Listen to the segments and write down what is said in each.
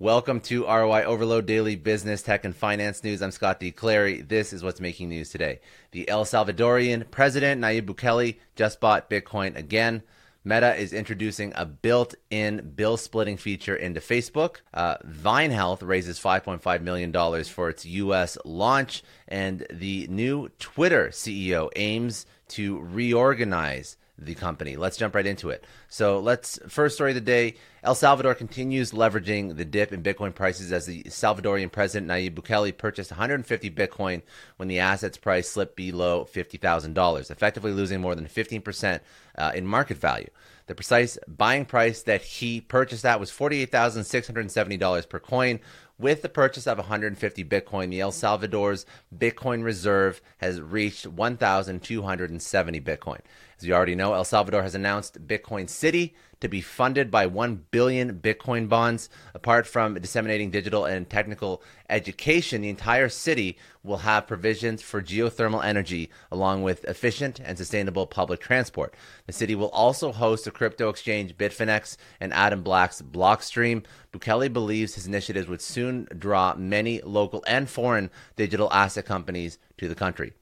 Welcome to ROI Overload Daily Business, Tech, and Finance News. I'm Scott D. Clary. This is what's making news today. The El Salvadorian President Nayib Bukele just bought Bitcoin again. Meta is introducing a built in bill splitting feature into Facebook. Uh, Vyne Health raises $5.5 million for its U.S. launch. And the new Twitter CEO aims to reorganize the company. Let's jump right into it. So, let's first story of the day. El Salvador continues leveraging the dip in Bitcoin prices as the Salvadorian president Nayib Bukele purchased 150 Bitcoin when the asset's price slipped below $50,000, effectively losing more than 15% uh, in market value. The precise buying price that he purchased at was $48,670 per coin. With the purchase of 150 Bitcoin, the El Salvador's Bitcoin reserve has reached 1,270 Bitcoin. As you already know, El Salvador has announced Bitcoin City to be funded by 1 billion Bitcoin bonds. Apart from disseminating digital and technical education, the entire city will have provisions for geothermal energy along with efficient and sustainable public transport. The city will also host a crypto exchange Bitfinex and Adam Back's Blockstream. Bukele believes his initiatives would soon draw many local and foreign digital asset companies to the country.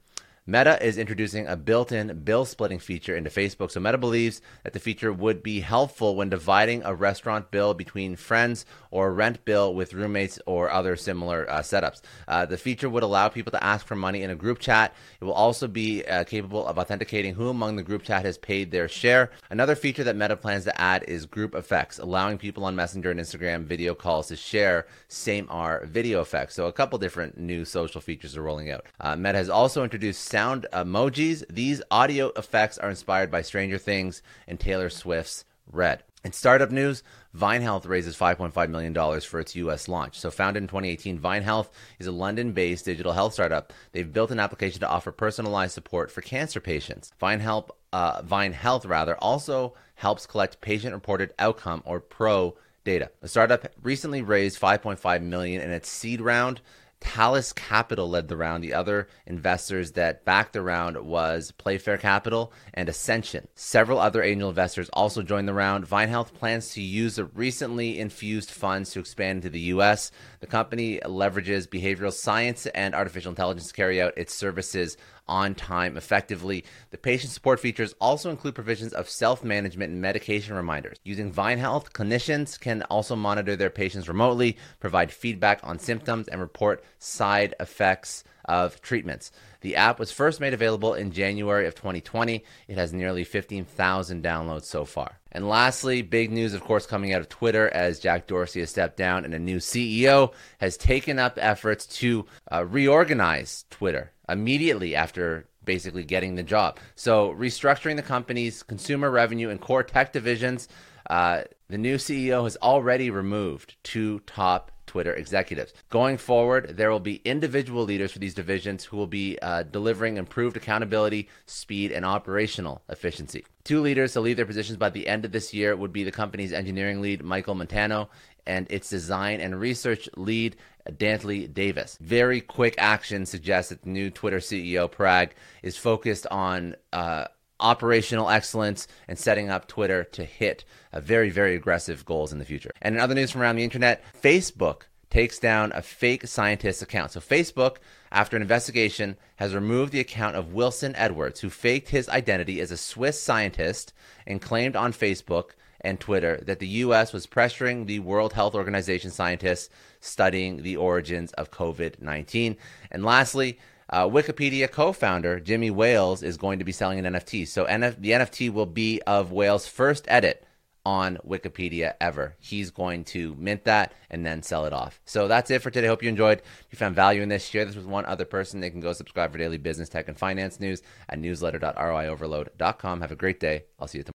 Meta is introducing a built in bill splitting feature into Facebook. So, Meta believes that the feature would be helpful when dividing a restaurant bill between friends or rent bill with roommates or other similar uh, setups. Uh, the feature would allow people to ask for money in a group chat. It will also be uh, capable of authenticating who among the group chat has paid their share. Another feature that Meta plans to add is group effects, allowing people on Messenger and Instagram video calls to share same AR video effects. So, a couple different new social features are rolling out. Uh, Meta has also introduced sound emojis. These audio effects are inspired by Stranger Things and Taylor Swift's Red. In startup news, Vyne Health raises $5.5 million for its U.S. launch. So, founded in 2018, Vyne Health is a London based digital health startup. They've built an application to offer personalized support for cancer patients. Vine, Health, uh, Vyne Health rather, also helps collect patient reported outcome or PRO data. The startup recently raised 5.5 million in its seed round. Talis Capital led the round. The other investors that backed the round was Playfair Capital and Ascension. Several other angel investors also joined the round. Vyne Health plans to use the recently infused funds to expand into the U.S. The company leverages behavioral science and artificial intelligence to carry out its services on time effectively. The patient support features also include provisions of self management and medication reminders. Using Vyne Health, clinicians can also monitor their patients remotely, provide feedback on symptoms, and report side effects of treatments. The app was first made available in January of 2020. It has nearly 15,000 downloads so far. And lastly, big news, of course, coming out of Twitter as Jack Dorsey has stepped down and a new CEO has taken up efforts to uh, reorganize Twitter immediately after basically getting the job. So, restructuring the company's consumer revenue and core tech divisions. Uh, the new CEO has already removed two top Twitter executives. Going forward, there will be individual leaders for these divisions who will be uh, delivering improved accountability, speed, and operational efficiency. Two leaders to leave their positions by the end of this year would be the company's engineering lead, Michael Montano, and its design and research lead, Dantley Davis. Very quick action suggests that the new Twitter CEO, Parag, is focused on uh, operational excellence and setting up Twitter to hit a very, very aggressive goals in the future. And in other news from around the internet, Facebook takes down a fake scientist account. So Facebook, after an investigation, has removed the account of Wilson Edwards, who faked his identity as a Swiss scientist and claimed on Facebook and Twitter that the U.S. was pressuring the World Health Organization scientists studying the origins of COVID 19. And lastly, uh, Wikipedia co founder Jimmy Wales is going to be selling an NFT. So NF- the NFT will be of Wales' first edit on Wikipedia ever. He's going to mint that and then sell it off. So that's it for today. Hope you enjoyed. If you found value in this, share this with one other person. They can go subscribe for daily business, tech, and finance news at newsletter.roioverload.com. Have a great day. I'll see you tomorrow.